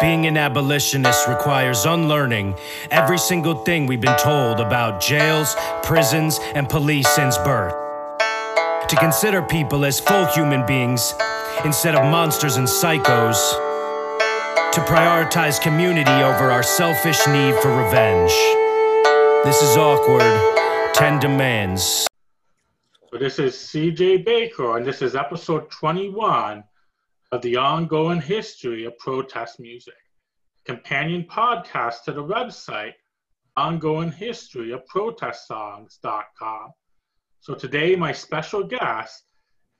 Being an abolitionist requires unlearning every single thing we've been told about jails, prisons, and police since birth. To consider people as full human beings instead of monsters and psychos. To prioritize community over our selfish need for revenge. This is Awkword. 10 demands. So this is CJ Baker, and this is episode 21 of the ongoing history of protest music, companion podcast to the website ongoing history of protest songs.com. So today, my special guest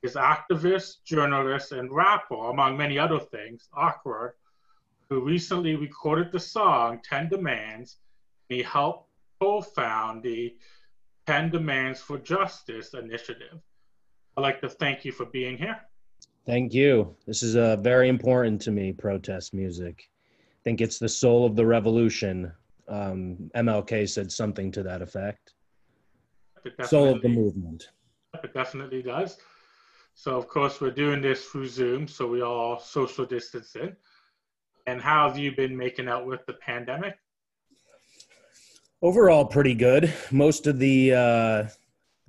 is activist, journalist, and rapper, among many other things, Awkword, who recently recorded the song 10 Demands. And he helped co found the 10 Demands for Justice initiative. I'd like to thank you for being here. Thank you. This is uh, very important to me, protest music. I think it's the soul of the revolution. Um, MLK said something to that effect. Soul of the movement. It definitely does. So, of course, we're doing this through Zoom, so we all social distancing. And how have you been making out with the pandemic? Overall, pretty good. Most of the uh,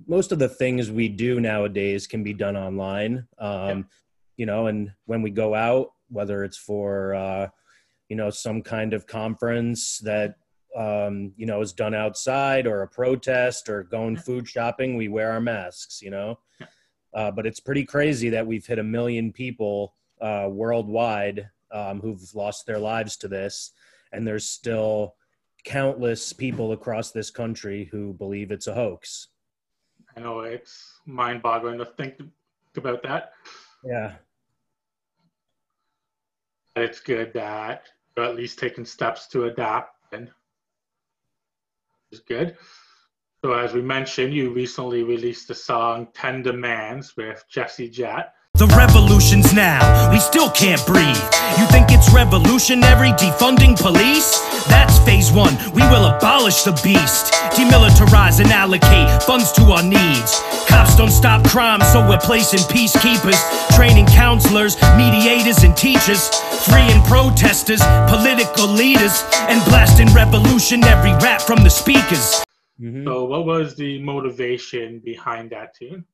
most of the things we do nowadays can be done online. Um, you know, and when we go out, whether it's for, uh, you know, some kind of conference that, um, you know, is done outside or a protest or going food shopping, we wear our masks, you know. Uh, but it's pretty crazy that we've hit a million people uh, worldwide um, who've lost their lives to this. And there's still countless people across this country who believe it's a hoax. I know it's mind boggling to think about that. Yeah. It's good that you're at least taking steps to adapt and is good. So as we mentioned, you recently released the song 10 Demands with Jesse Jett. The revolution's now, we still can't breathe. You think it's revolutionary defunding police? That's phase one, we will abolish the beast. Demilitarize and allocate funds to our needs. Cops don't stop crime, so we're placing peacekeepers, training counselors, mediators, and teachers, freeing protesters, political leaders, and blasting revolutionary rap from the speakers. Mm-hmm. So, what was the motivation behind that tune?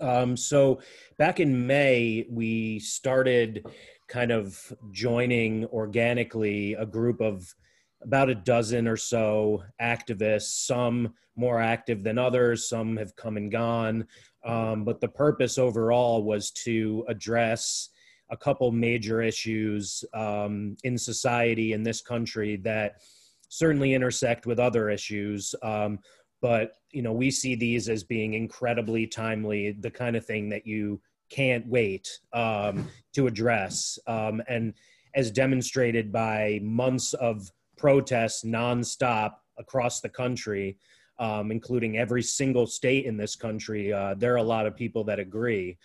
Um, so back in May, we started kind of joining organically a group of about a dozen or so activists, some more active than others, some have come and gone. Um, but the purpose overall was to address a couple major issues um, in society in this country that certainly intersect with other issues. Um, but you know we see these as being incredibly timely the kind of thing that you can't wait um, to address um, and as demonstrated by months of protests nonstop across the country um, including every single state in this country uh, there are a lot of people that agree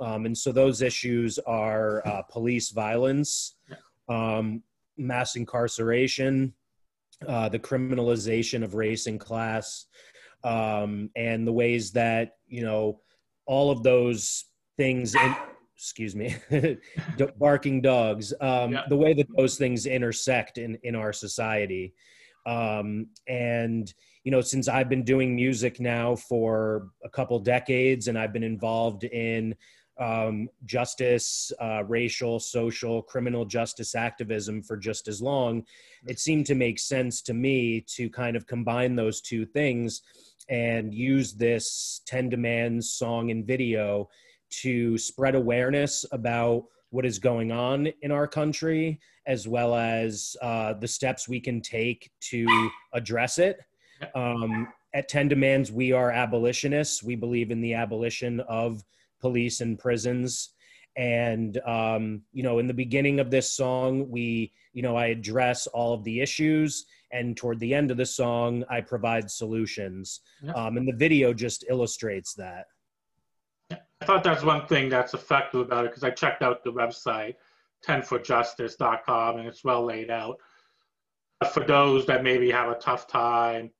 um, and so those issues are uh, police violence um, mass incarceration uh, the criminalization of race and class, um, and the ways that you know all of those things. In, excuse me, barking dogs. Um, yeah. The way that those things intersect in in our society, um, and you know, since I've been doing music now for a couple decades, and I've been involved in um, justice, uh, racial, social, criminal justice activism for just as long, it seemed to make sense to me to kind of combine those two things and use this 10 Demands song and video to spread awareness about what is going on in our country, as well as uh, the steps we can take to address it. Um, at 10 Demands, we are abolitionists. We believe in the abolition of police and prisons. And, um, you know, in the beginning of this song, we, you know, I address all of the issues. And toward the end of the song, I provide solutions. Um, and the video just illustrates that. I thought that's one thing that's effective about it because I checked out the website, 10forjustice.com, and it's well laid out. But for those that maybe have a tough time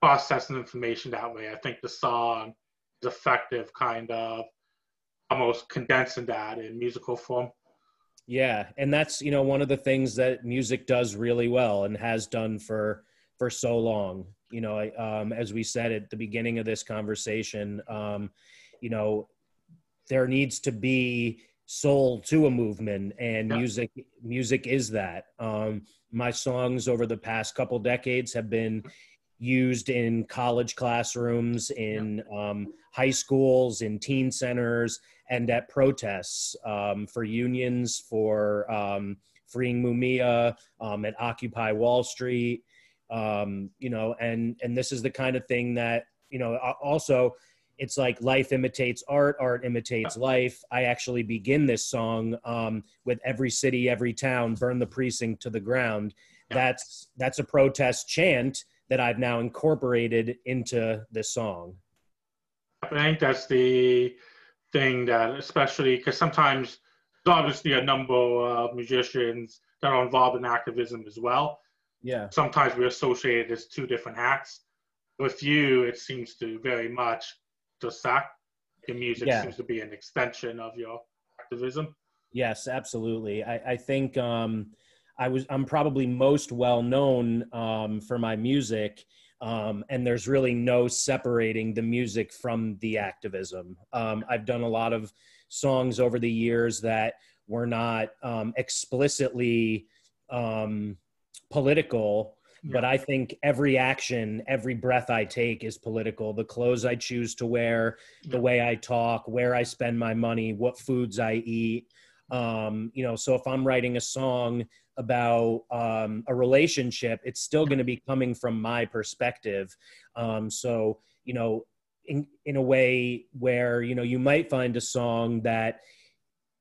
processing information that way, I think the song is effective, kind of almost condensing that in musical form. Yeah, and that's you know one of the things that music does really well and has done for for so long. You know, um, as we said at the beginning of this conversation, um, you know, there needs to be soul to a movement, and yeah. music music is that. Um, my songs over the past couple decades have been used in college classrooms, in um, high schools, in teen centers, and at protests um, for unions, for um, freeing Mumia, um, at Occupy Wall Street. Um, you know, and and this is the kind of thing that you know. Also, it's like life imitates art, art imitates life. I actually begin this song um, with "Every city, every town, burn the precinct to the ground." That's that's a protest chant that I've now incorporated into this song. I think that's the thing that, especially because sometimes there's obviously a number of musicians that are involved in activism as well. Yeah. Sometimes we associate it as two different hats. With you, it seems to very much just that. Your music yeah. seems to be an extension of your activism. Yes, absolutely. I, I think um, I was I'm probably most well known um, for my music, um, and there's really no separating the music from the activism. Um, I've done a lot of songs over the years that were not um, explicitly um, political. Yeah. But I think every action, every breath I take is political. The clothes I choose to wear, yeah. the way I talk, where I spend my money, what foods I eat. Um, you know, so if I'm writing a song about um, a relationship, it's still going to be coming from my perspective. Um, so, you know, in, in a way where, you know, you might find a song that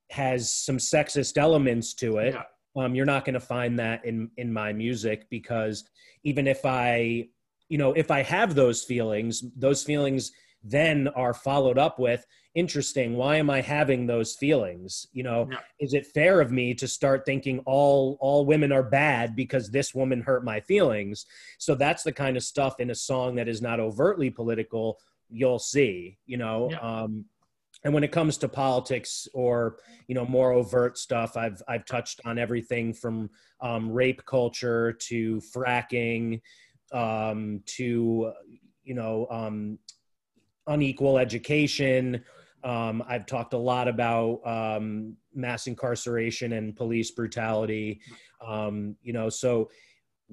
has some sexist elements to it. Yeah. Um, you're not going to find that in, in my music because even if I, you know, if I have those feelings, those feelings then are followed up with interesting why am i having those feelings you know yeah. is it fair of me to start thinking all all women are bad because this woman hurt my feelings so that's the kind of stuff in a song that is not overtly political you'll see you know yeah. um and when it comes to politics or you know more overt stuff i've i've touched on everything from um, rape culture to fracking um, to you know um, unequal education. Um, I've talked a lot about um, mass incarceration and police brutality. Um, you know, so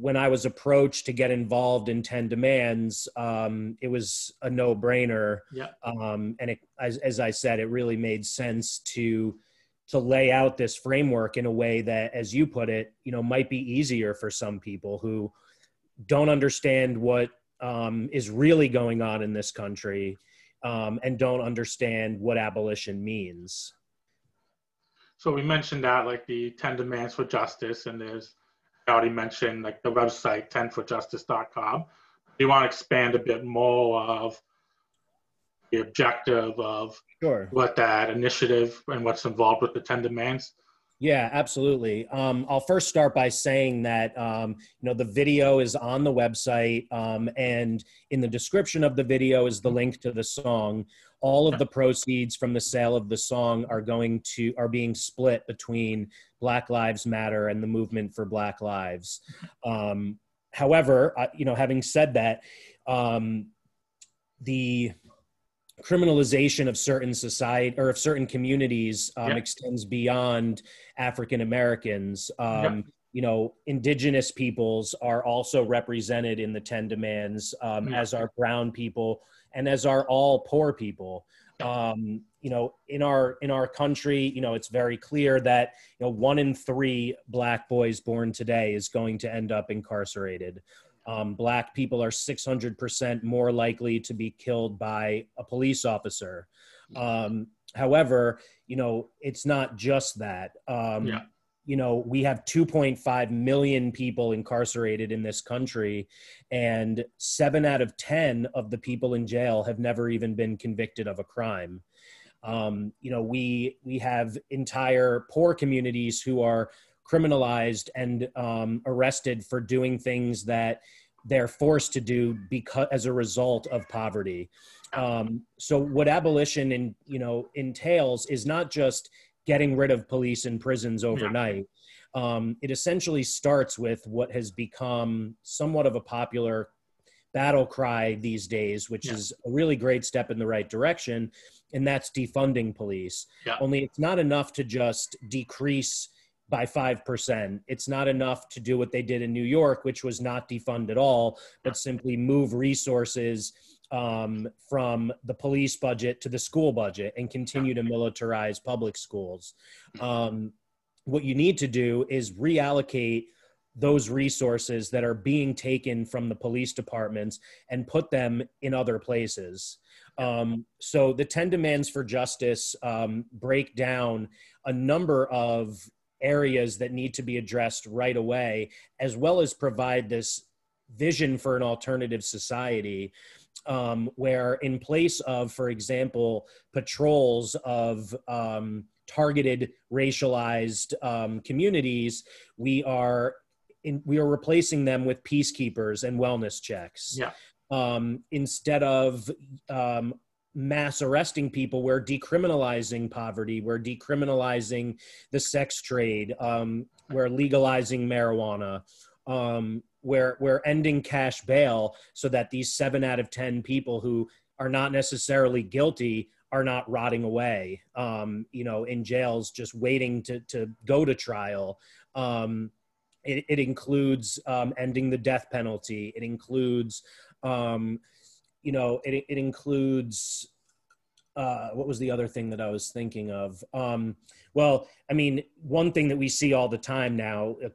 when I was approached to get involved in 10 Demands, um, it was a no brainer. Yeah. Um, and it, as, as I said, it really made sense to to lay out this framework in a way that, as you put it, you know, might be easier for some people who don't understand what um, is really going on in this country um, and don't understand what abolition means. So we mentioned that like the 10 demands for justice, and there's, already mentioned like the website 10forjustice.com. Do you want to expand a bit more of the objective of sure. what that initiative and what's involved with the 10 demands? Yeah, absolutely. Um, I'll first start by saying that um, you know the video is on the website, um, and in the description of the video is the link to the song. All of the proceeds from the sale of the song are going to are being split between Black Lives Matter and the movement for Black Lives. Um, however, uh, you know, having said that, um, the criminalization of certain society or of certain communities um, extends beyond African Americans. Um, You know, indigenous peoples are also represented in the 10 demands, um, as are brown people and as are all poor people. Um, you know, in our in our country, you know, it's very clear that you know one in three black boys born today is going to end up incarcerated. Um, black people are 600% more likely to be killed by a police officer. Um, however, you know, it's not just that. Um, yeah. You know, we have 2.5 million people incarcerated in this country, and seven out of 10 of the people in jail have never even been convicted of a crime. Um, you know, we we have entire poor communities who are criminalized and um, arrested for doing things that they're forced to do because as a result of poverty. Um, so what abolition and you know entails is not just getting rid of police and prisons overnight. Um, it essentially starts with what has become somewhat of a popular battle cry these days, which yeah. is a really great step in the right direction, and that's defunding police. Yeah. Only it's not enough to just decrease by 5%. It's not enough to do what they did in New York, which was not defund at all, but simply move resources um, from the police budget to the school budget and continue to militarize public schools. Um, what you need to do is reallocate those resources that are being taken from the police departments and put them in other places. Um, so the 10 demands for justice um, break down a number of areas that need to be addressed right away, as well as provide this vision for an alternative society um, where, in place of, for example, patrols of um, targeted racialized um, communities, we are in, we are replacing them with peacekeepers and wellness checks. Yeah. Um, instead of um, mass arresting people, we're decriminalizing poverty, we're decriminalizing the sex trade, um, we're legalizing marijuana, um, we're, we're ending cash bail so that these seven out of 10 people who are not necessarily guilty are not rotting away, um, you know, in jails just waiting to, to go to trial. Um, it, it includes um, ending the death penalty. It includes, um, you know, it, it includes uh, what was the other thing that I was thinking of? Um, well, I mean, one thing that we see all the time now uh,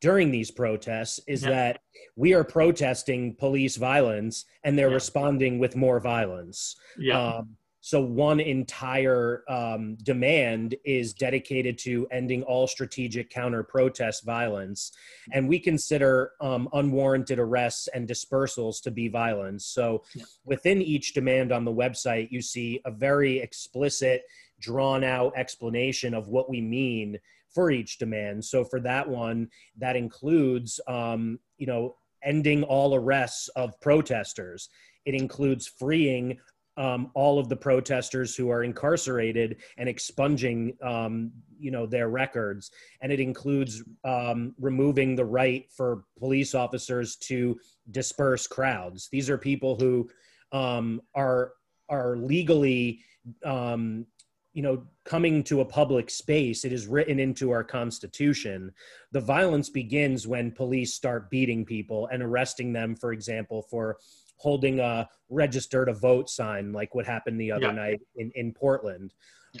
during these protests is yeah. that we are protesting police violence and they're yeah. responding with more violence. Yeah. Um, so one entire um, demand is dedicated to ending all strategic counter-protest violence, and we consider um, unwarranted arrests and dispersals to be violence. So within each demand on the website, you see a very explicit, drawn-out explanation of what we mean for each demand. So for that one, that includes, um, you know, ending all arrests of protesters. It includes freeing um, all of the protesters who are incarcerated and expunging, um, you know, their records. And it includes um, removing the right for police officers to disperse crowds. These are people who um, are are legally, um, you know, coming to a public space. It is written into our constitution. The violence begins when police start beating people and arresting them, for example, for holding a register to vote sign like what happened the other yeah. night in, in Portland.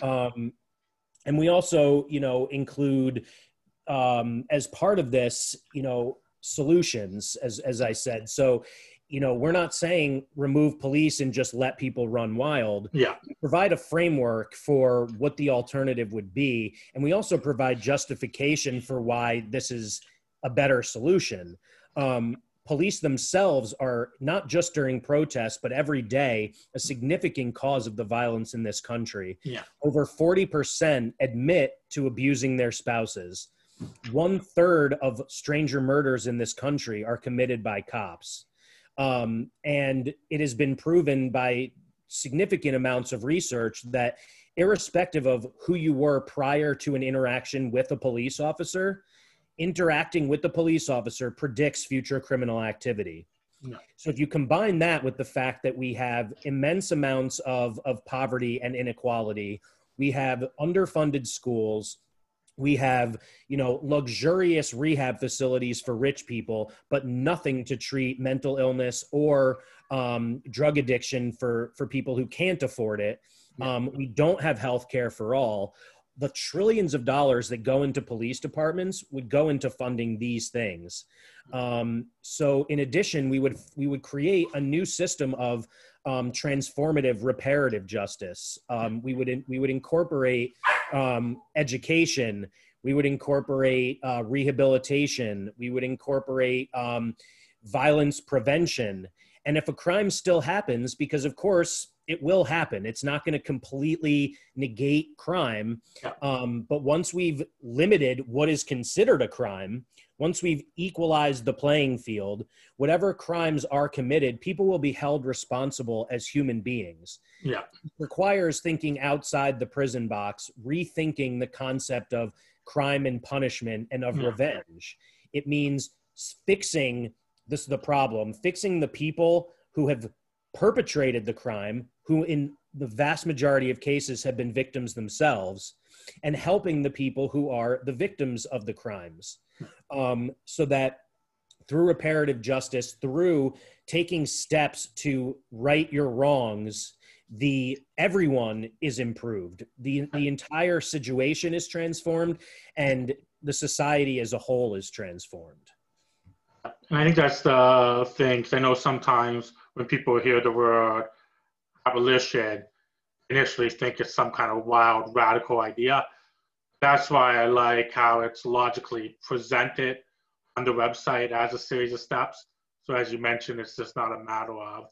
Um, and we also, you know, include um, as part of this, you know, solutions, as, as I said. So, you know, we're not saying remove police and just let people run wild. Yeah. provide a framework for what the alternative would be. And we also provide justification for why this is a better solution. Um, police themselves are not just during protests but every day a significant cause of the violence in this country. Yeah. over 40% admit to abusing their spouses. One third of stranger murders in this country are committed by cops. Um, and it has been proven by significant amounts of research that irrespective of who you were prior to an interaction with a police officer interacting with the police officer predicts future criminal activity. No. So if you combine that with the fact that we have immense amounts of, of poverty and inequality, we have underfunded schools, we have you know luxurious rehab facilities for rich people but nothing to treat mental illness or um, drug addiction for for people who can't afford it um, we don't have health care for all the trillions of dollars that go into police departments would go into funding these things. Um, so, in addition, we would we would create a new system of um, transformative reparative justice. Um, we would in, we would incorporate um, education. We would incorporate uh, rehabilitation. We would incorporate um, violence prevention. And if a crime still happens, because of course it will happen. It's not going to completely negate crime. Um, but once we've limited what is considered a crime, once we've equalized the playing field, whatever crimes are committed, people will be held responsible as human beings. Yeah. It requires thinking outside the prison box, rethinking the concept of crime and punishment and of Yeah. revenge. It means fixing this the problem, fixing the people who have perpetrated the crime, who in the vast majority of cases have been victims themselves, and helping the people who are the victims of the crimes. Um, so that through reparative justice, through taking steps to right your wrongs, the everyone is improved. The the entire situation is transformed and the society as a whole is transformed. And I think that's the thing. I know sometimes when people hear the word abolition, initially think it's some kind of wild, radical idea. That's why I like how it's logically presented on the website as a series of steps. So as you mentioned, it's just not a matter of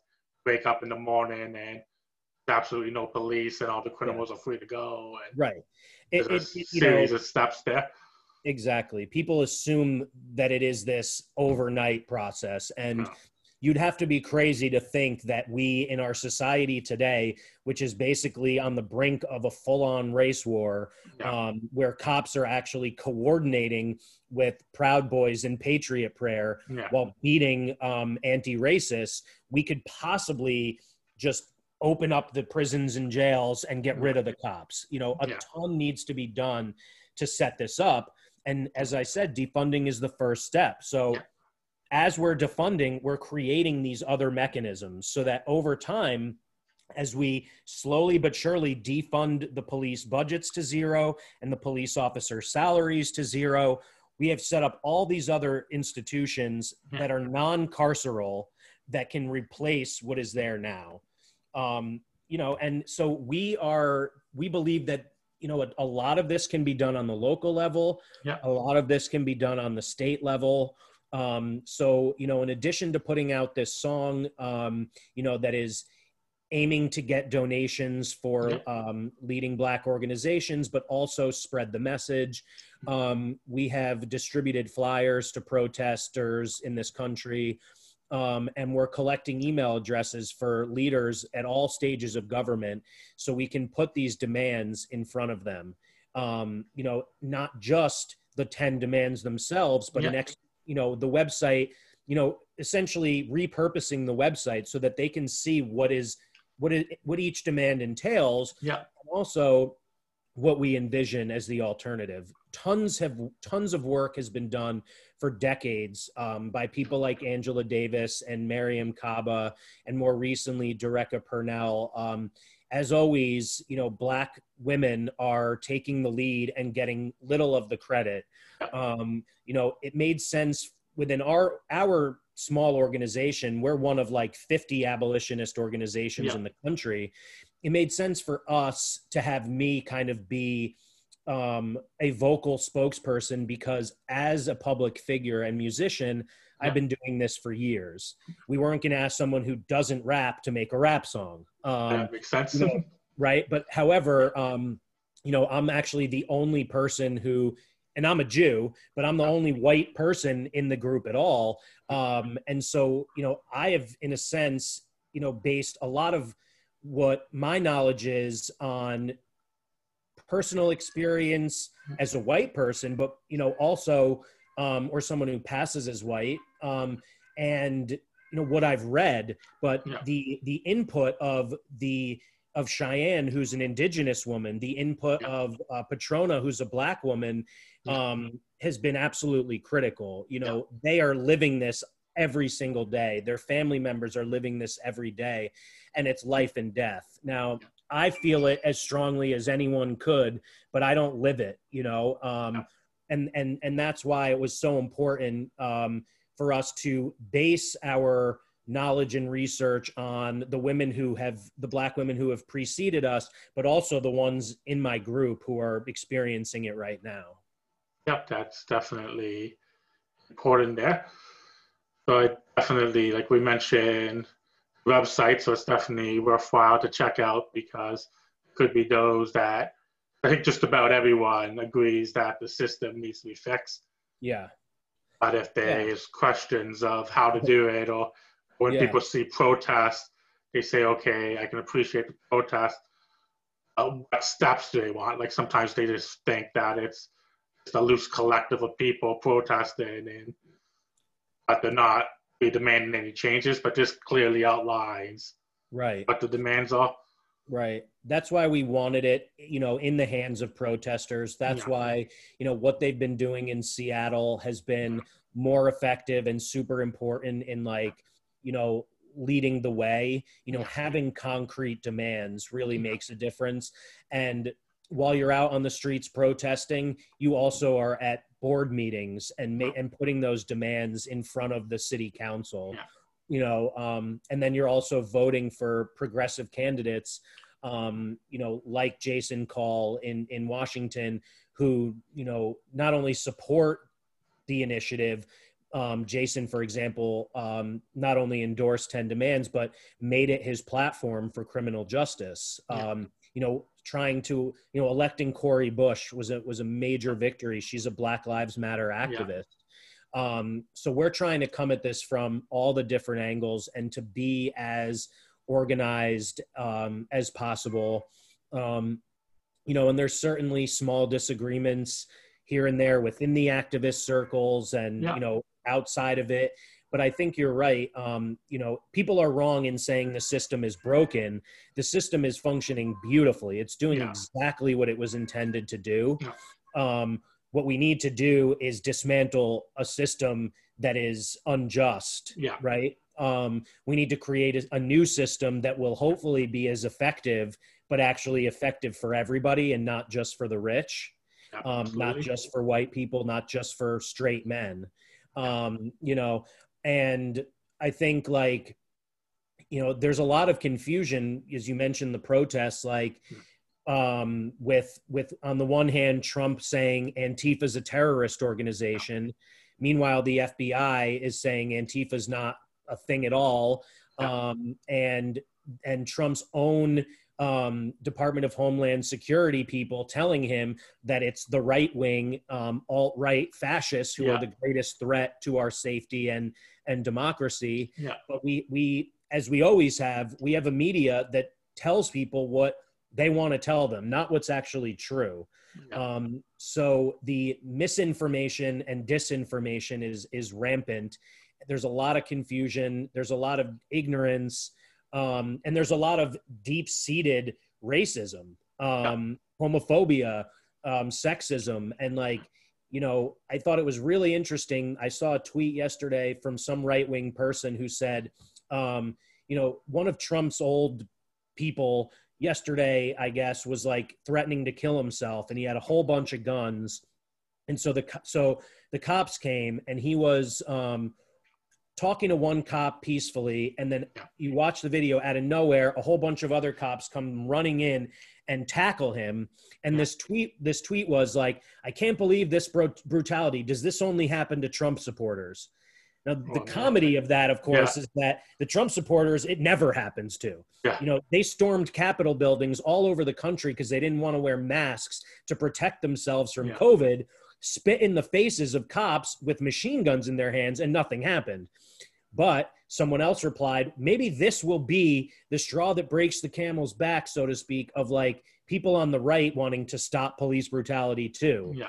wake up in the morning and absolutely no police and all the criminals are free to go. And Right. It, it- a it- you know, series of steps there. Exactly. People assume that it is this overnight process. And Yeah. You'd have to be crazy to think that we in our society today, which is basically on the brink of a full on race war, Yeah. um, where cops are actually coordinating with Proud Boys and Patriot Prayer Yeah. while beating um, anti racists, we could possibly just open up the prisons and jails and get rid of the cops. You know, a Yeah. ton needs to be done to set this up. And as I said, defunding is the first step. So. As we're defunding, we're creating these other mechanisms so that over time, as we slowly but surely defund the police budgets to zero and the police officer salaries to zero, we have set up all these other institutions that are non carceral that can replace what is there now. Um, you know, and so we are, we believe that, you know, a, a lot of this can be done on the local level. Yeah. A lot of this can be done on the state level. Um, so, you know, in addition to putting out this song, um, you know, that is aiming to get donations for um, leading Black organizations, but also spread the message. Um, we have distributed flyers to protesters in this country. Um, and we're collecting email addresses for leaders at all stages of government so we can put these demands in front of them. Um, you know, not just the 10 demands themselves, but Yeah. an you know, the website, you know, essentially repurposing the website so that they can see what is what is what each demand entails Yeah. and also what we envision as the alternative. Tons have tons of work has been done for decades um, by people like Angela Davis and Mariame Kaba, and more recently Derecka Purnell. Um, as always, you know, black women are taking the lead and getting little of the credit. Um, you know, it made sense within our our small organization. We're one of like 50 abolitionist organizations Yeah. in the country. It made sense for us to have me kind of be um, a vocal spokesperson because as a public figure and musician. I've been doing this for years. We weren't going to ask someone who doesn't rap to make a rap song. Um, that makes sense. you know, right? But however, um, you know, I'm actually the only person who, and I'm a Jew, but I'm the only white person in the group at all. Um, and so, you know, I have, in a sense, you know, based a lot of what my knowledge is on personal experience as a white person, but you know, also um, or someone who passes as white, um, and you know what I've read. But Yeah. the the input of the of Cheyenne, who's an indigenous woman, the input Yeah. of uh, Patrona, who's a black woman, Yeah. um, has been absolutely critical. You know, they are living this every single day. Their family members are living this every day, and it's life and death. Now, I feel it as strongly as anyone could, but I don't live it. You know, um, and and and that's why it was so important um, for us to base our knowledge and research on the women who have the black women who have preceded us but also the ones in my group who are experiencing it right now Yep, that's definitely important there. So it definitely, like we mentioned, website, so it's definitely worthwhile to check out because it could be those that I think just about everyone agrees that the system needs to be fixed. yeah But if there's yeah. questions of how to do it, or when yeah. people see protests, they say, okay, I can appreciate the protest. Uh, what steps do they want? Like sometimes they just think that it's just a loose collective of people protesting, and but they're not be demanding any changes, but just clearly outlines right what the demands are. Right. That's why we wanted it, you know, in the hands of protesters. That's yeah. why, you know, what they've been doing in Seattle has been more effective and super important in like, you know, leading the way. You know, having concrete demands really makes a difference. And while you're out on the streets protesting, you also are at board meetings and ma- and putting those demands in front of the city council. Yeah you know um, and then you're also voting for progressive candidates um, you know like jason call in in washington who you know not only support the initiative um, jason for example um, not only endorsed 10 demands but made it his platform for criminal justice. Yeah. Um, you know trying to you know electing cori bush was a was a major victory. She's a black lives matter activist. Yeah um, so we're trying to come at this from all the different angles and to be as organized um, as possible. Um, you know, and there's certainly small disagreements here and there within the activist circles and, yeah. you know, outside of it. But I think you're right. Um, you know, people are wrong in saying the system is broken. The system is functioning beautifully. It's doing yeah. exactly what it was intended to do. Yeah. Um, what we need to do is dismantle a system that is unjust yeah. right um, we need to create a, a, new system that will hopefully be as effective but actually effective for everybody and not just for the rich. Um, not just for white people not just for straight men. Um, you know and i think like you know there's a lot of confusion as you mentioned the protests like um, with with on the one hand Trump saying Antifa is a terrorist organization, meanwhile the FBI is saying Antifa is not a thing at all, um, and and Trump's own um, Department of Homeland Security people telling him that it's the right wing, um, alt right fascists who yeah. are the greatest threat to our safety and and democracy. Yeah. But we we as we always have, we have a media that tells people what they want to tell them, not what's actually true. Yeah. Um, so the misinformation and disinformation is is rampant. There's a lot of confusion. There's a lot of ignorance, um, and there's a lot of deep seated racism, um, yeah. homophobia, um, sexism, and like you know, I thought it was really interesting. I saw a tweet yesterday from some right wing person who said, um, you know, one of Trump's old people yesterday, I guess, was like threatening to kill himself, and he had a whole bunch of guns. And so the so the cops came, and he was um, talking to one cop peacefully, and then you watch the video. Out of nowhere, a whole bunch of other cops come running in and tackle him. And this tweet, this tweet was like, "I can't believe this brutality. Does this only happen to Trump supporters?" Now, the oh, comedy of that, of course, yeah. is that the Trump supporters, it never happens to. Yeah. You know, they stormed Capitol buildings all over the country because they didn't want to wear masks to protect themselves from. COVID, spit in the faces of cops with machine guns in their hands, and nothing happened. But someone else replied, maybe this will be the straw that breaks the camel's back, so to speak, of like people on the right wanting to stop police brutality too. Yeah.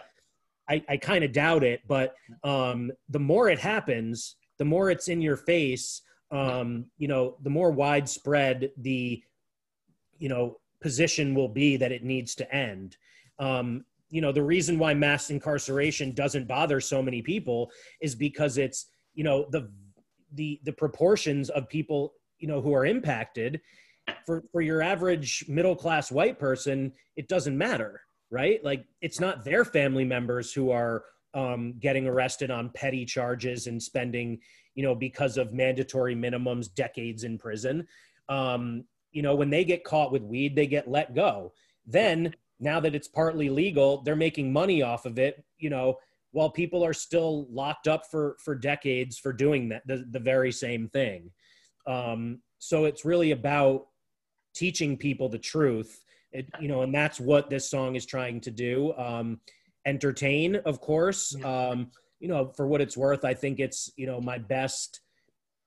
I, I kind of doubt it, but um, the more it happens, the more it's in your face, um, you know, the more widespread the, you know, position will be that it needs to end. Um, you know, the reason why mass incarceration doesn't bother so many people is because it's, you know, the the the proportions of people, you know, who are impacted. For for your average middle class white person, it doesn't matter right? Like it's not their family members who are um, getting arrested on petty charges and spending, you know, because of mandatory minimums, decades in prison. Um, you know, when they get caught with weed, they get let go. Then, now that it's partly legal, they're making money off of it. You know, while people are still locked up for for decades for doing that the, the very same thing. Um, so it's really about teaching people the truth it, you know, and that's what this song is trying to do. Um, entertain, of course, um, you know, for what it's worth, I think it's you know my best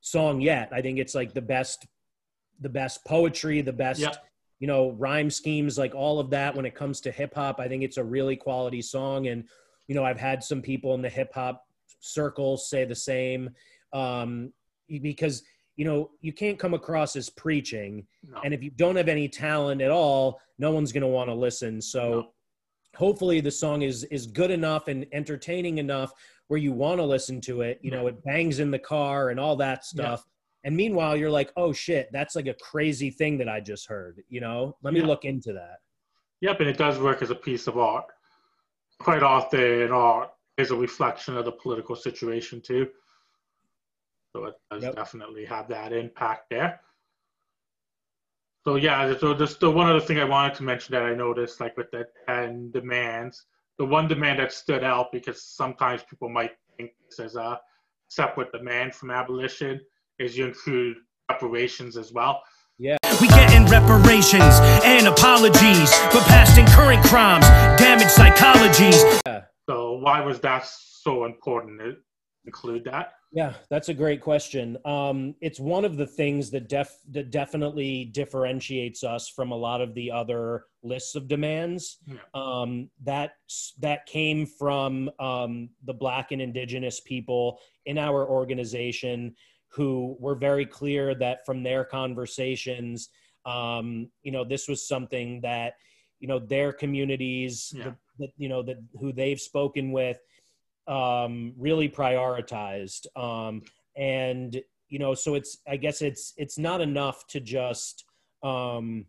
song yet. I think it's like the best, the best poetry, the best. You know, rhyme schemes, like all of that when it comes to hip hop. I think it's a really quality song. And, you know, I've had some people in the hip hop circles say the same. Um, because you know you can't come across as preaching No. and if you don't have any talent at all no one's going to want to listen so No. hopefully the song is is good enough and entertaining enough where you want to listen to it you know it bangs in the car and all that stuff and meanwhile you're like oh shit that's like a crazy thing that i just heard you know let me Yeah. look into that Yep, and it does work as a piece of art. Quite often, art is a reflection of the political situation too. So it does Yep. definitely have that impact there. So yeah, so just the one other thing I wanted to mention that I noticed, like with the ten demands, the one demand that stood out because sometimes people might think this is a separate demand from abolition is you include reparations as well. Yeah. We getting reparations and apologies for past and current crimes, damaged psychologies. So why was that so important to include that? Yeah, that's a great question. Um, it's one of the things that def that definitely differentiates us from a lot of the other lists of demands. Yeah. Um, that that came from um, the Black and Indigenous people in our organization who were very clear that from their conversations, um, you know, this was something that you know their communities, Yeah. the, that you know that who they've spoken with um, really prioritized. Um, and you know, so it's I guess it's it's not enough to just um,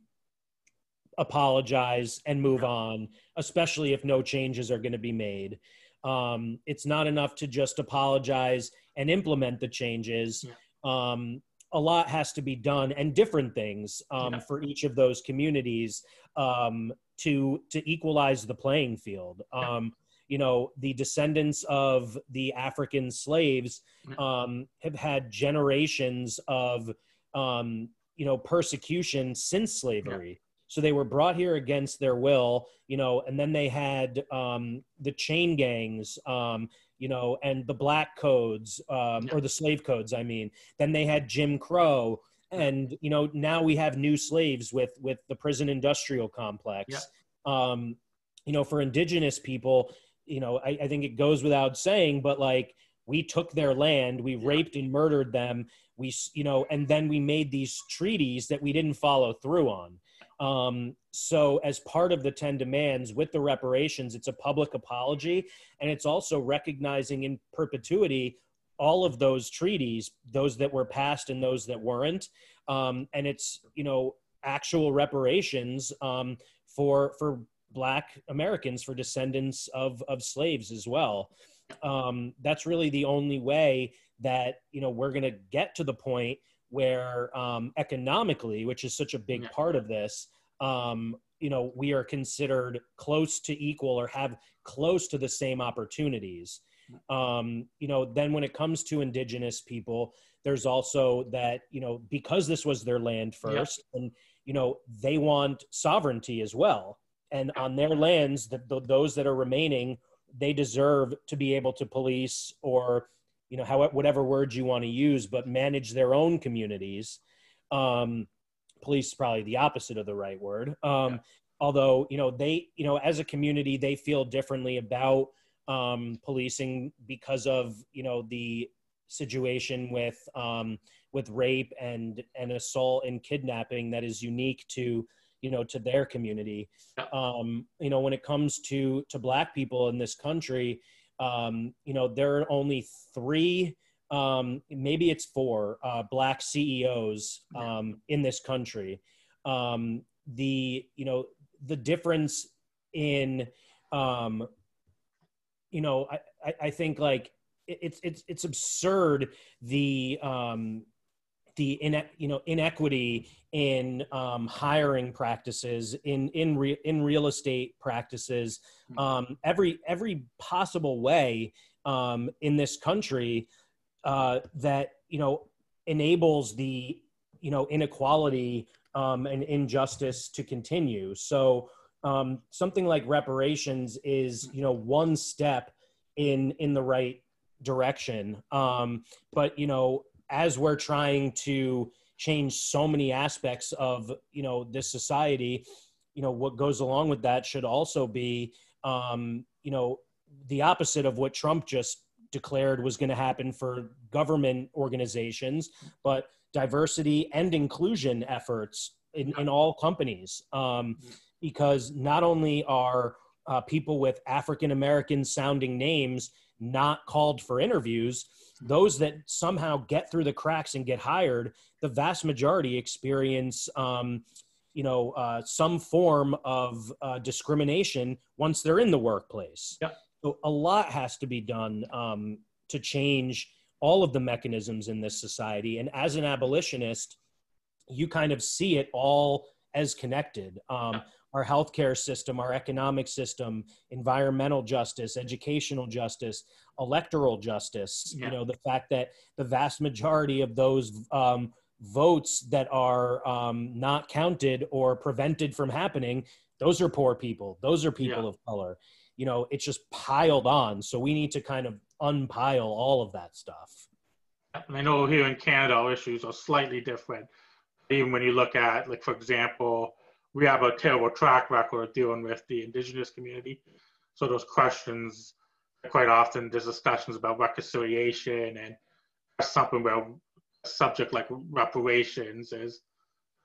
apologize and move on, especially if no changes are going to be made. Um, it's not enough to just apologize and implement the changes. Um, a lot has to be done, and different things um, Yeah. for each of those communities um, to to equalize the playing field. Yeah. Um, you know, the descendants of the African slaves um, have had generations of um, you know persecution since slavery. So they were brought here against their will, you know, and then they had um, the chain gangs, um, you know, and the black codes um, or the slave codes. I mean, then they had Jim Crow, and you know, now we have new slaves with with the prison industrial complex. Yeah. Um, you know, for indigenous people, you know, I, I think it goes without saying, but like we took their land, we Yeah. raped and murdered them, we, s- you know, and then we made these treaties that we didn't follow through on. Um, so, as part of the 10 demands with the reparations, it's a public apology and it's also recognizing in perpetuity all of those treaties, those that were passed and those that weren't. Um, and it's, you know, actual reparations um, for, for Black Americans, for descendants of, of slaves as well. Um, that's really the only way that, you know, we're going to get to the point where um, economically, which is such a big part of this, um, you know, we are considered close to equal or have close to the same opportunities. Um, you know, then when it comes to indigenous people, there's also that, you know, because this was their land first, and, you know, they want sovereignty as well. And on their lands, the, the, those that are remaining, they deserve to be able to police or, you know, how, whatever words you want to use, but manage their own communities. Um, police is probably the opposite of the right word. Um, Yeah. Although, you know, they, you know, as a community, they feel differently about um, policing because of, you know, the situation with um, with rape and and assault and kidnapping that is unique to you know to their community um you know when it comes to to black people in this country um you know there are only three um maybe it's four uh black ceos um in this country. Um the you know the difference in um you know i i, I think like it's it's it's absurd the um the ine- you know inequity in um, hiring practices in in re- in real estate practices um, every every possible way um, in this country uh, that you know enables the you know inequality um, and injustice to continue so um, something like reparations is you know one step in in the right direction. Um, but you know, as we're trying to change so many aspects of you know this society, you know, what goes along with that should also be um, you know the opposite of what Trump just declared was going to happen for government organizations, but diversity and inclusion efforts in, in all companies. Um, because not only are uh, people with African American sounding names not called for interviews, those that somehow get through the cracks and get hired, the vast majority experience, um, you know, uh, some form of uh, discrimination once they're in the workplace. Yeah. So a lot has to be done um, to change all of the mechanisms in this society. And as an abolitionist, you kind of see it all as connected. Um, our healthcare system, our economic system, environmental justice, educational justice, electoral justice. Yeah. You know, the fact that the vast majority of those um, votes that are um, not counted or prevented from happening, those are poor people. Those are people Yeah. of color. You know, it's just piled on. So we need to kind of unpile all of that stuff. And I know here in Canada, our issues are slightly different. Even when you look at, like, for example, we have a terrible track record dealing with the indigenous community. So those questions, quite often, there's discussions about reconciliation, and something where a subject like reparations is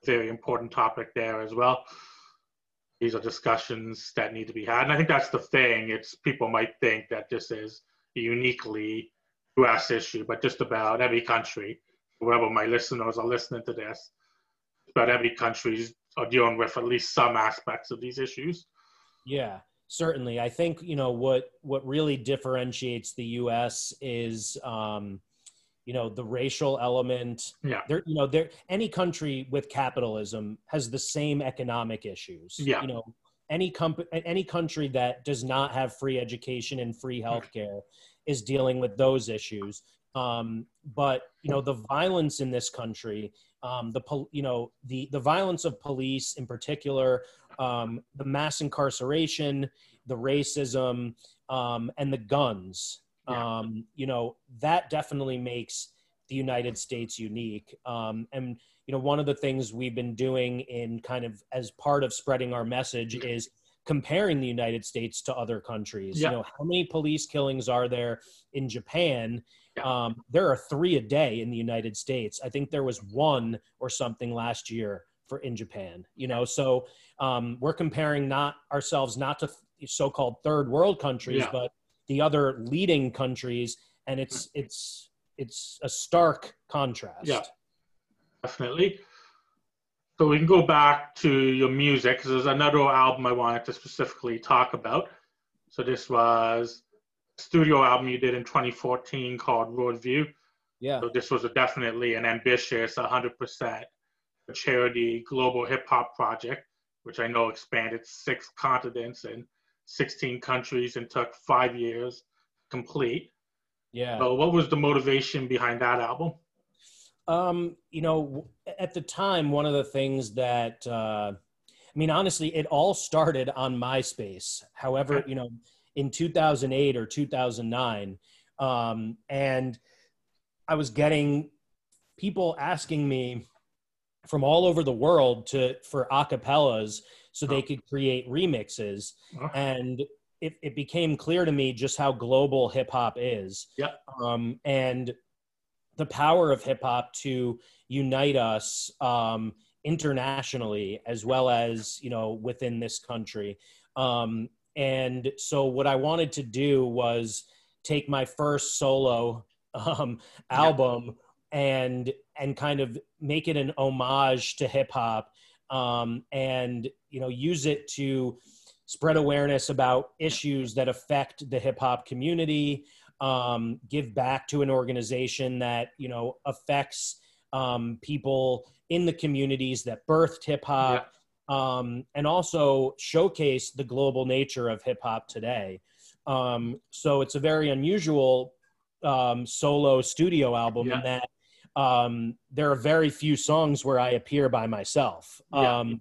a very important topic there as well. These are discussions that need to be had, and I think that's the thing. It's people might think that this is a uniquely U.S. issue, but just about every country, whoever my listeners are listening to this, about every country are dealing with at least some aspects of these issues. Yeah, certainly. I think you know what what really differentiates the U.S. is um, you know the racial element. Yeah. There, you know, there any country with capitalism has the same economic issues. Yeah. You know, any comp- any country that does not have free education and free healthcare is dealing with those issues. Um, but you know, the violence in this country, um, the pol- you know the the violence of police in particular, um, the mass incarceration, the racism, um, and the guns. Yeah. Um, you know that definitely makes the United States unique. Um, and you know one of the things we've been doing in kind of as part of spreading our message is comparing the United States to other countries. Yeah. You know how many police killings are there in Japan? Um, there are three a day in the United States. I think there was one or something last year for in Japan. You know, so um, we're comparing not ourselves not to so-called third world countries, Yeah. but the other leading countries, and it's it's it's a stark contrast. Yeah. Definitely. So we can go back to your music because there's another album I wanted to specifically talk about. So this was studio album you did in 2014 called Worldview. yeah, So this was a definitely an ambitious 100% charity global hip hop project, which I know expanded six continents and 16 countries and took five years to complete. yeah. So what was the motivation behind that album? Um, you know, at the time, one of the things that, uh, I mean, honestly, it all started on MySpace. However, you know, in 2008 or 2009, um, and I was getting people asking me from all over the world to for acapellas so they could create remixes, Oh. and it, it became clear to me just how global hip hop is. Yep. Um, and the power of hip hop to unite us um, internationally as well as you know within this country. Um, and so what I wanted to do was take my first solo um, Yeah. album and and kind of make it an homage to hip hop um, and you know use it to spread awareness about issues that affect the hip hop community um, give back to an organization that you know affects um, people in the communities that birthed hip hop um, and also showcase the global nature of hip hop today um, so it's a very unusual um, solo studio album in that um, there are very few songs where I appear by myself. Yeah. Um,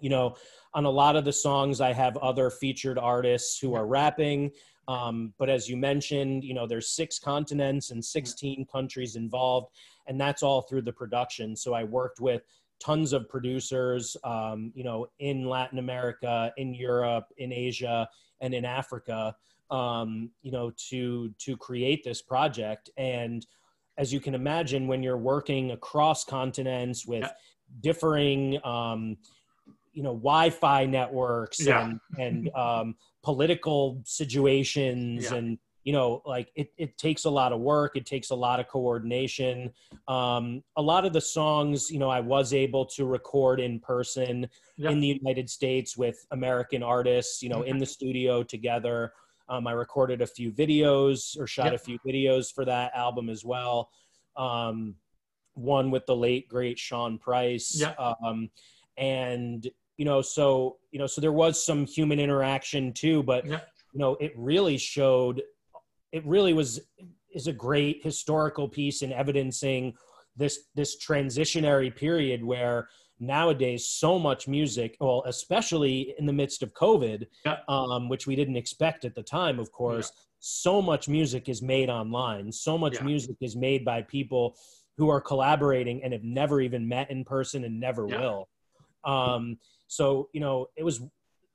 you know, on a lot of the songs, I have other featured artists who are rapping. Um, but as you mentioned, you know, there's six continents and 16 countries involved, and that's all through the production. So I worked with tons of producers, um, you know, in Latin America, in Europe, in Asia, and in Africa, um, you know, to to create this project. And as you can imagine, when you're working across continents with yeah. differing, um, you know, Wi-Fi networks yeah. and and um, political situations yeah. and you know like it, it takes a lot of work it takes a lot of coordination um, a lot of the songs you know i was able to record in person yeah. in the united states with american artists you know in the studio together um, i recorded a few videos or shot yeah. a few videos for that album as well um, one with the late great sean price yeah. Um, and you know so you know so there was some human interaction too but you know it really showed it really was is a great historical piece in evidencing this this transitionary period where nowadays so much music well especially in the midst of covid yeah. um, which we didn't expect at the time of course yeah. so much music is made online so much yeah. music is made by people who are collaborating and have never even met in person and never will um, so you know it was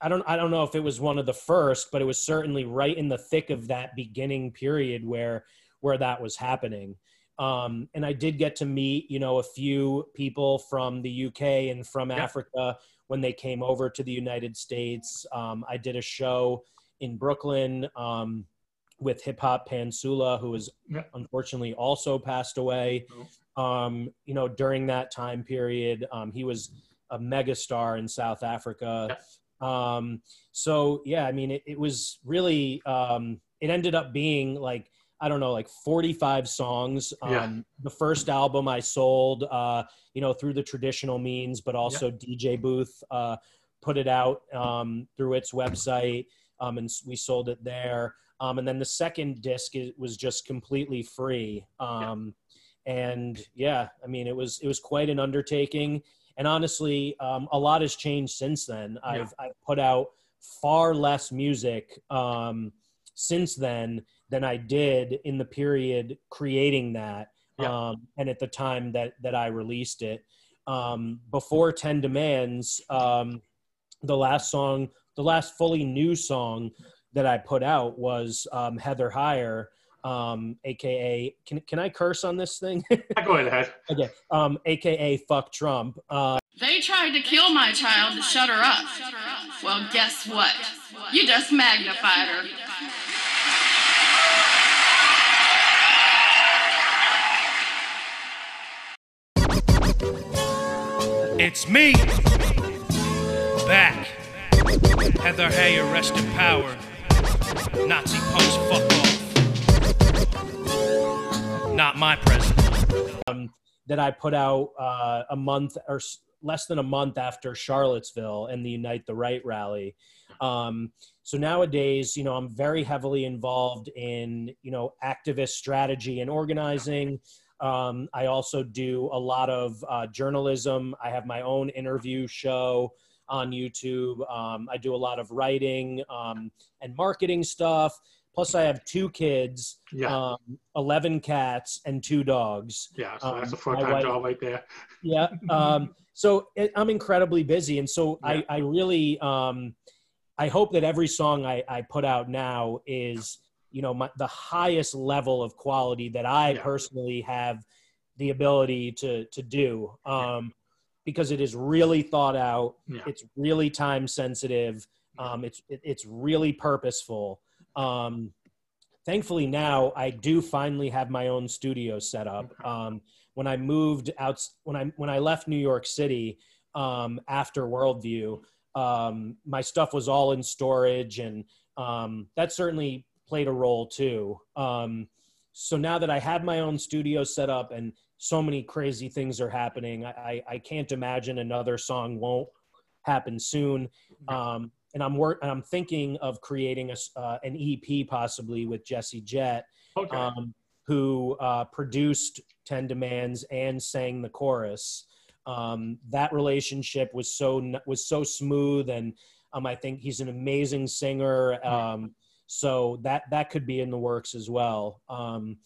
I don't I don't know if it was one of the first, but it was certainly right in the thick of that beginning period where where that was happening. Um, and I did get to meet, you know, a few people from the UK and from yeah. Africa when they came over to the United States. Um, I did a show in Brooklyn um, with Hip Hop Pantsula, who was yeah. unfortunately also passed away. Um, you know, during that time period, um, he was a megastar in South Africa. Um, so yeah, I mean, it, it was really, um, it ended up being like, I don't know, like 45 songs. Um, yeah. The first album I sold, uh, you know, through the traditional means, but also yeah. DJ Booth uh, put it out um, through its website, um, and we sold it there. Um, and then the second disc was just completely free. Um, yeah. And yeah, I mean, it was it was quite an undertaking. And honestly, um, a lot has changed since then. Yeah. I've, I've put out far less music um, since then than I did in the period creating that. Yeah. Um, and at the time that, that I released it. Um, before 10 Demands, um, the last song, the last fully new song that I put out was um, Heather Heyer um, aka can can I curse on this thing? Go ahead. okay, um, aka fuck Trump. Uh, they tried to kill my child to shut her up. Well, guess what? You just magnified her. It's me, back. Heather Heyer, rest in power. Nazi punks, fuck off not my president. Um, that I put out uh, a month or less than a month after Charlottesville and the Unite the Right rally. Um, so nowadays, you know, I'm very heavily involved in, you know, activist strategy and organizing. Um, I also do a lot of uh, journalism. I have my own interview show on YouTube. Um, I do a lot of writing um, and marketing stuff. Plus, I have two kids, yeah. um, 11 cats, and two dogs. Yeah, so that's um, a full time job right there. yeah. Um, so it, I'm incredibly busy. And so yeah. I, I really, um, I hope that every song I, I put out now is, you know, my, the highest level of quality that I yeah. personally have the ability to, to do. Um, because it is really thought out. It's really time sensitive. Um, it's, it, it's really purposeful. Um, thankfully now I do finally have my own studio set up. Um, when I moved out, when I when I left New York City um, after Worldview, um, my stuff was all in storage, and um, that certainly played a role too. Um, so now that I have my own studio set up and so many crazy things are happening, I, I, I can't imagine another song won't happen soon. And I'm work and I'm thinking of creating a, uh, an EP possibly with Jesse Jett, okay. um, who uh, produced Ten Demands and sang the chorus. Um, that relationship was so was so smooth, and um, I think he's an amazing singer. Um, so that that could be in the works as well. Um,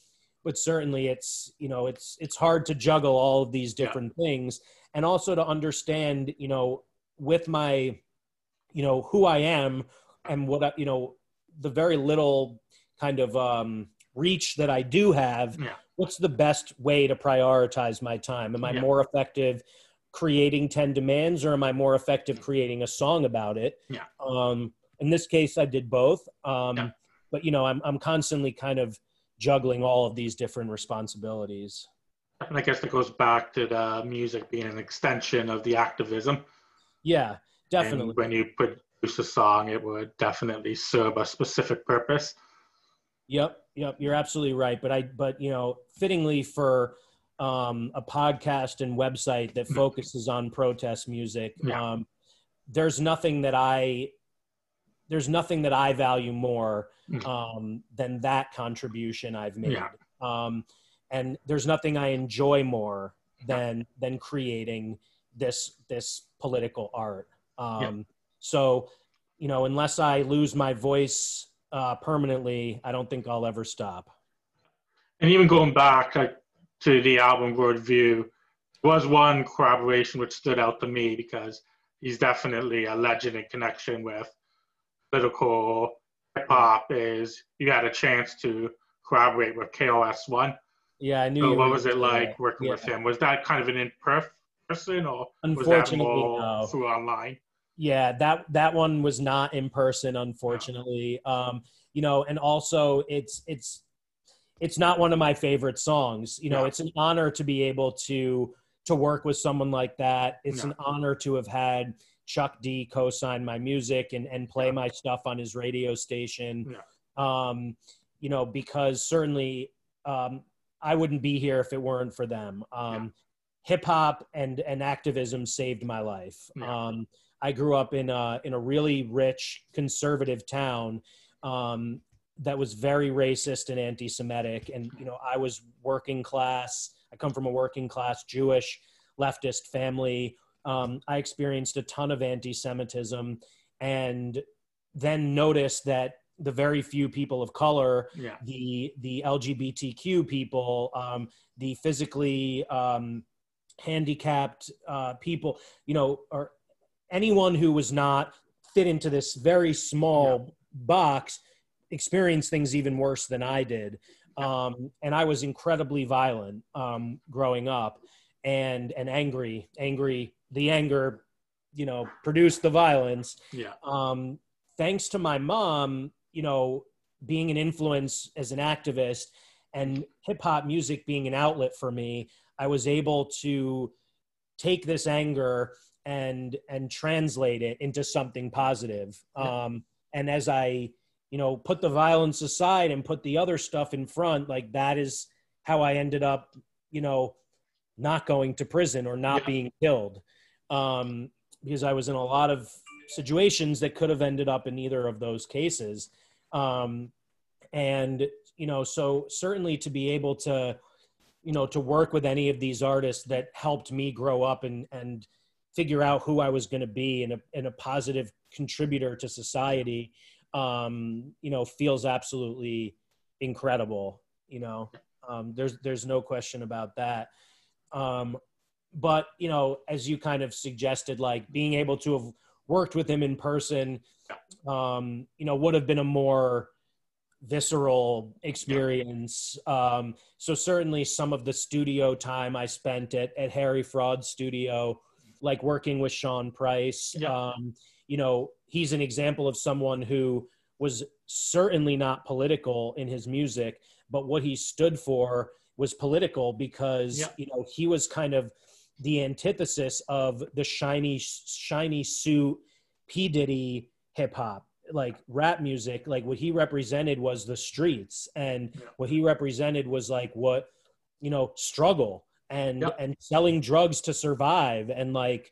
but certainly, it's you know it's it's hard to juggle all of these different yeah. things, and also to understand you know with my you know who I am and what I, you know the very little kind of um, reach that I do have. Yeah. What's the best way to prioritize my time? Am I yeah. more effective creating 10 demands or am I more effective creating a song about it? Yeah. Um, in this case, I did both. Um, yeah. But, you know, I'm, I'm constantly kind of juggling all of these different responsibilities. And I guess that goes back to the music being an extension of the activism. Yeah, definitely. And when you produce a song, it would definitely serve a specific purpose. Yep, yep, you're absolutely right. But I, but you know, fittingly for um, a podcast and website that hmm. focuses on protest music, yeah. um, there's nothing that I there's nothing that I value more hmm. um, than that contribution I've made. Yeah. Um, and there's nothing I enjoy more than than creating this this political art. Um, yeah. So, you know, unless I lose my voice uh, permanently, I don't think I'll ever stop. And even going back to the album Worldview, there was one collaboration which stood out to me because he's definitely a legend in connection with political hip hop. Is you had a chance to collaborate with KRS One. Yeah, I knew. So what was it like working yeah. with him? Was that kind of an in person, or was that more no. through online? Yeah, that that one was not in person, unfortunately. Um, you know, and also it's it's it's not one of my favorite songs. You know, it's an honor to be able to to work with someone like that. It's an honor to have had Chuck D co-sign my music and and play my stuff on his radio station. Um, you know, because certainly um, I wouldn't be here if it weren't for them. Um, Hip hop and and activism saved my life. Um, I grew up in a in a really rich conservative town um, that was very racist and anti-Semitic, and you know I was working class. I come from a working class Jewish leftist family. Um, I experienced a ton of anti-Semitism, and then noticed that the very few people of color, yeah. the the LGBTQ people, um, the physically um, handicapped uh, people, you know, are anyone who was not fit into this very small yeah. box experienced things even worse than I did. Um, and I was incredibly violent um, growing up and and angry, angry. The anger, you know, produced the violence. Yeah. Um, thanks to my mom, you know, being an influence as an activist and hip hop music being an outlet for me, I was able to take this anger and and translate it into something positive. Um, and as I, you know, put the violence aside and put the other stuff in front, like that is how I ended up, you know, not going to prison or not yeah. being killed. Um, because I was in a lot of situations that could have ended up in either of those cases. Um, and, you know, so certainly to be able to, you know, to work with any of these artists that helped me grow up and, and, figure out who I was going to be and a, and a positive contributor to society, um, you know, feels absolutely incredible. You know, um, there's there's no question about that. Um, but you know, as you kind of suggested, like being able to have worked with him in person, um, you know, would have been a more visceral experience. Um, so certainly some of the studio time I spent at, at Harry Fraud Studio like working with Sean Price. Yeah. Um, you know, he's an example of someone who was certainly not political in his music, but what he stood for was political because yeah. you know he was kind of the antithesis of the shiny shiny suit P Diddy hip hop like rap music like what he represented was the streets and yeah. what he represented was like what you know struggle and yep. and selling drugs to survive and like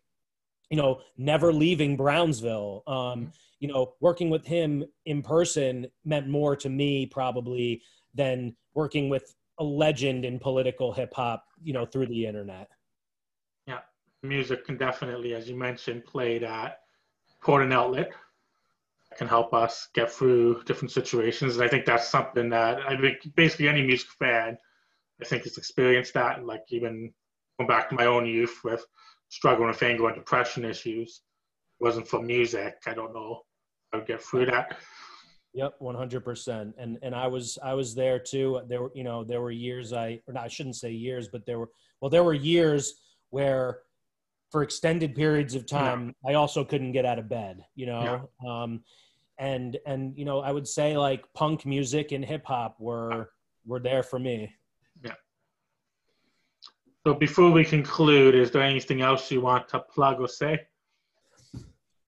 you know never leaving brownsville um mm-hmm. you know working with him in person meant more to me probably than working with a legend in political hip hop you know through the internet yeah music can definitely as you mentioned play that important outlet can help us get through different situations. And I think that's something that I think basically any music fan, I think, has experienced that. Like even going back to my own youth with struggling with anger and depression issues, it wasn't for music. I don't know how to get through that. Yep, one hundred percent. And and I was I was there too. There were you know there were years I or not, I shouldn't say years, but there were well there were years where for extended periods of time yeah. I also couldn't get out of bed. You know, yeah. um, and and you know I would say like punk music and hip hop were were there for me. So before we conclude, is there anything else you want to plug or say?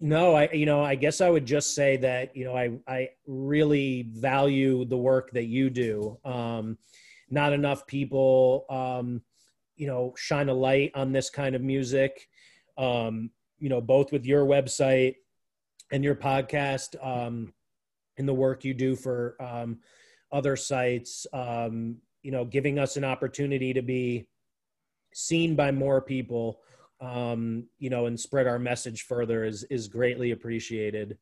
No, I you know I guess I would just say that you know I I really value the work that you do. Um, not enough people um, you know shine a light on this kind of music. Um, you know, both with your website and your podcast, um, and the work you do for um, other sites. Um, you know, giving us an opportunity to be seen by more people um, you know, and spread our message further is is greatly appreciated.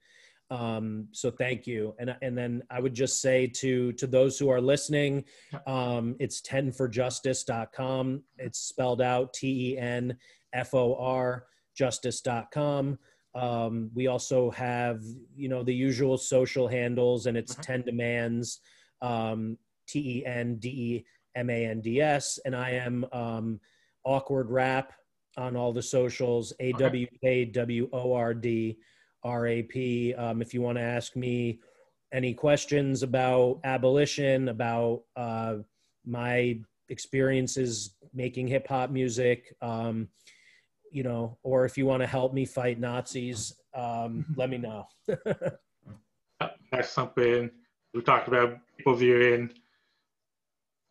Um, so thank you. And and then I would just say to to those who are listening, um, it's tenforjustice.com. It's spelled out T E N F O R justice.com. Um, we also have, you know, the usual social handles, and it's uh-huh. 10 demands, um, T E N D E M A N D S. And I am um, Awkword rap on all the socials, A W K W O R D R A P. Um, if you want to ask me any questions about abolition, about uh, my experiences making hip hop music, um, you know, or if you want to help me fight Nazis, um, let me know. That's something we talked about people viewing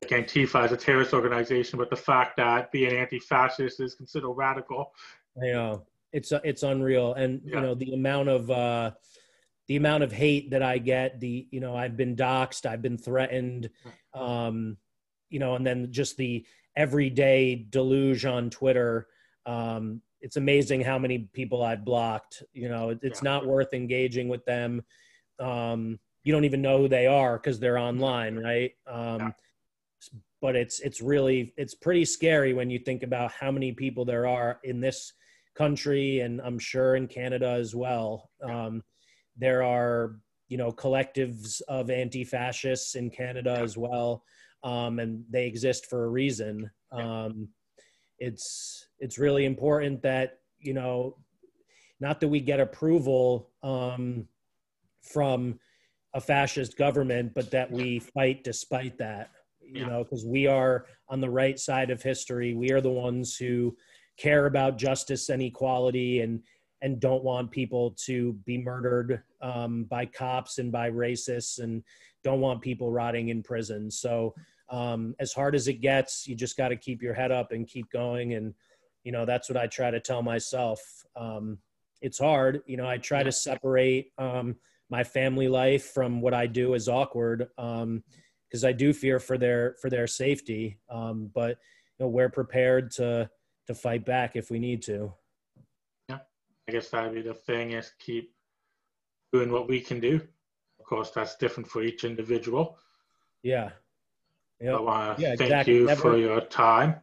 Antifa as a terrorist organization, but the fact that being anti-fascist is considered radical. I know it's uh, it's unreal, and yeah. you know the amount of uh, the amount of hate that I get. The you know I've been doxxed, I've been threatened, um, you know, and then just the everyday deluge on Twitter. Um, it's amazing how many people I've blocked. You know, it's yeah. not worth engaging with them. Um, you don't even know who they are because they're online, right? Um, yeah but it's it's really it's pretty scary when you think about how many people there are in this country and i'm sure in canada as well. Um, there are you know collectives of anti-fascists in canada as well um, and they exist for a reason. Um, it's it's really important that you know not that we get approval um, from a fascist government but that we fight despite that you yeah. know, because we are on the right side of history. We are the ones who care about justice and equality and and don't want people to be murdered um, by cops and by racists and don't want people rotting in prison. So um, as hard as it gets, you just got to keep your head up and keep going. And you know that's what I try to tell myself. Um, it's hard, you know. I try to separate um, my family life from what I do is Awkword. Um, because I do fear for their for their safety. Um, but you know, we're prepared to to fight back if we need to. Yeah, I guess that'd be the thing is keep doing what we can do. Of course, that's different for each individual. Yeah. Yep. I want to yeah, thank exactly. you Never, for your time.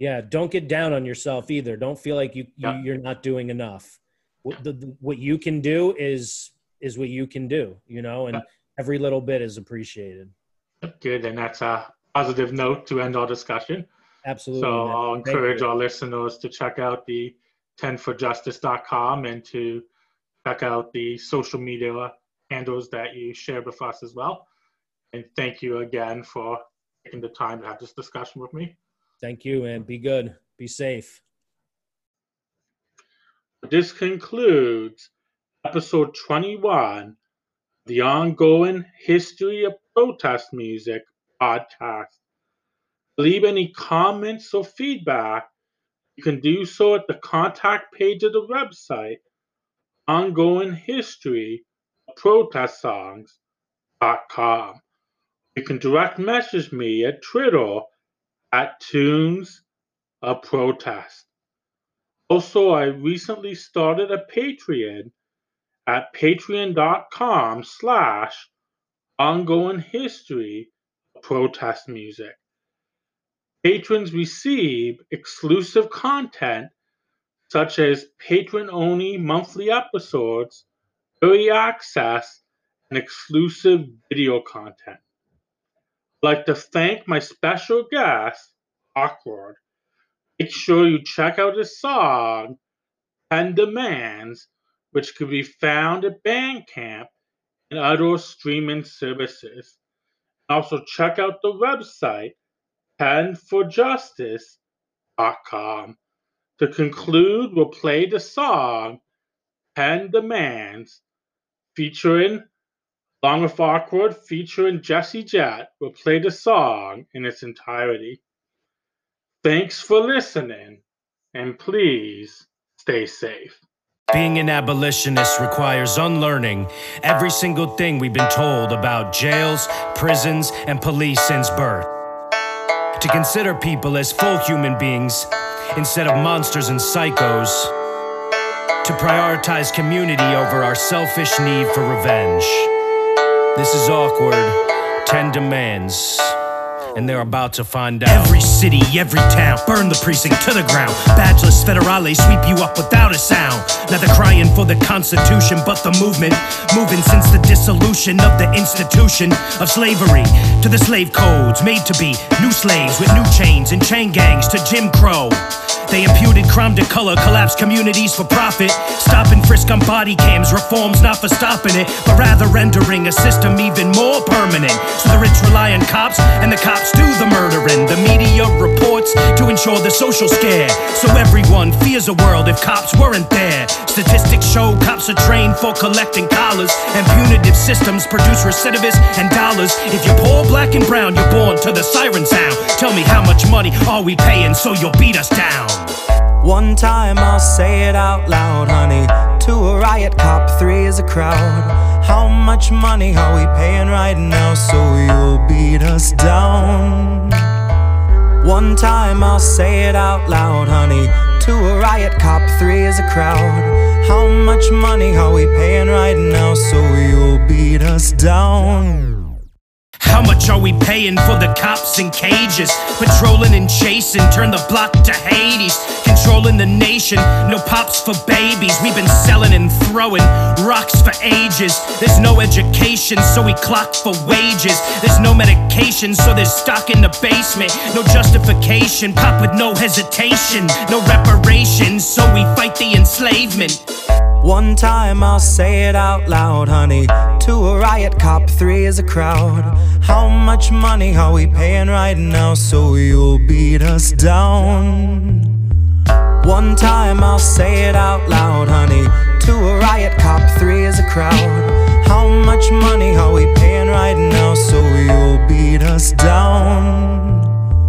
Yeah, don't get down on yourself either. Don't feel like you, you you're not doing enough. What, the, the, what you can do is is what you can do, you know, and every little bit is appreciated. Good, and that's a positive note to end our discussion. Absolutely. So I'll encourage our listeners to check out the 10forjustice.com and to check out the social media handles that you shared with us as well. And thank you again for taking the time to have this discussion with me. Thank you, and be good. Be safe. This concludes episode 21 the ongoing History of Protest Music podcast. Leave any comments or feedback. You can do so at the contact page of the website, Ongoing History Protest Songs.com. You can direct message me at Twitter at Tunes of Protest. Also, I recently started a Patreon at patreon.com slash ongoing history of protest music. Patrons receive exclusive content such as patron only monthly episodes, early access, and exclusive video content. I'd like to thank my special guest, Awkword. Make sure you check out his song, Ten Demands, which can be found at Bandcamp and other streaming services. Also, check out the website, tenforjustice.com. To conclude, we'll play the song Ten Demands featuring Along with Awkword featuring Jesse Jett will play the song in its entirety. Thanks for listening, and please stay safe. Being an abolitionist requires unlearning every single thing we've been told about jails, prisons, and police since birth. To consider people as full human beings instead of monsters and psychos. To prioritize community over our selfish need for revenge. This is Awkword. Ten demands and they're about to find out. Every city, every town, burn the precinct to the ground. Badgeless federales sweep you up without a sound. Now they're crying for the Constitution, but the movement moving since the dissolution of the institution of slavery to the slave codes made to be new slaves with new chains and chain gangs to Jim Crow. They imputed crime to color, collapsed communities for profit. Stop and frisk on body cams, reforms not for stopping it, but rather rendering a system even more permanent. So the rich rely on cops, and the cops do the murdering. The media reports to ensure the social scare. So everyone fears a world if cops weren't there. Statistics show cops are trained for collecting collars, and punitive systems produce recidivists and dollars. If you're poor, black, and brown, you're born to the siren sound. Tell me how much money are we paying so you'll beat us down? One time I'll say it out loud, honey. To a riot cop, three is a crowd. How much money are we paying right now so you'll beat us down? One time I'll say it out loud, honey. To a riot cop, three is a crowd. How much money are we paying right now so you'll beat us down? How much are we paying for the cops in cages? Patrolling and chasing, turn the block to Hades. Controlling the nation, no pops for babies. We've been selling and throwing rocks for ages. There's no education, so we clock for wages. There's no medication, so there's stock in the basement. No justification, pop with no hesitation. No reparations, so we fight the enslavement. One time I'll say it out loud, honey. To a riot cop, three is a crowd. How much money are we paying right now so you'll beat us down? One time I'll say it out loud, honey. Two a riot cop, three is a crowd. How much money are we paying right now so you'll beat us down?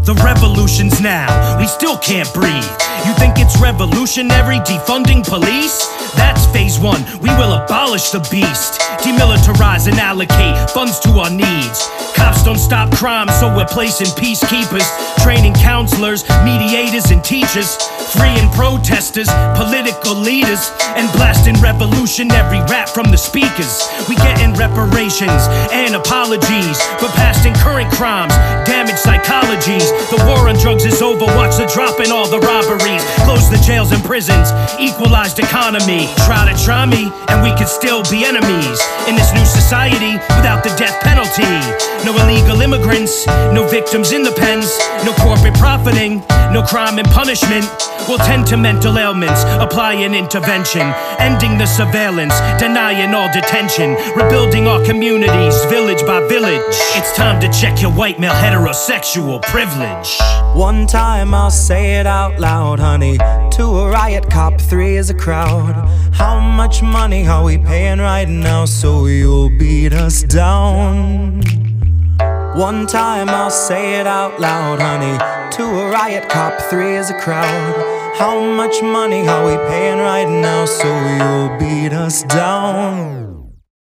The revolution's now, we still can't breathe. You think it's revolutionary defunding police? That's phase one, we will abolish the beast. Demilitarize and allocate funds to our needs. Cops don't stop crime, so we're placing peacekeepers, training counselors, mediators, and teachers, freeing protesters, political leaders, and blasting revolutionary rap from the speakers. We getting reparations and apologies for past and current crimes, damaged psychologies. The war on drugs is over, watch the drop in all the robberies. Close the jails and prisons, equalized economy. Try to try me, and we could still be enemies in this new society without the death penalty. No illegal immigrants, no victims in the pens, no corporate profiting, no crime and punishment. We'll tend to mental ailments, apply an intervention, ending the surveillance, denying all detention, rebuilding our communities, village by village. It's time to check your white male heterosexual privilege. One time I'll say it out loud, honey. Two a riot cop, three is a crowd. How much money are we paying right now so you'll beat us down? One time I'll say it out loud, honey. To a riot cop, three is a crowd. How much money are we paying right now so you'll beat us down?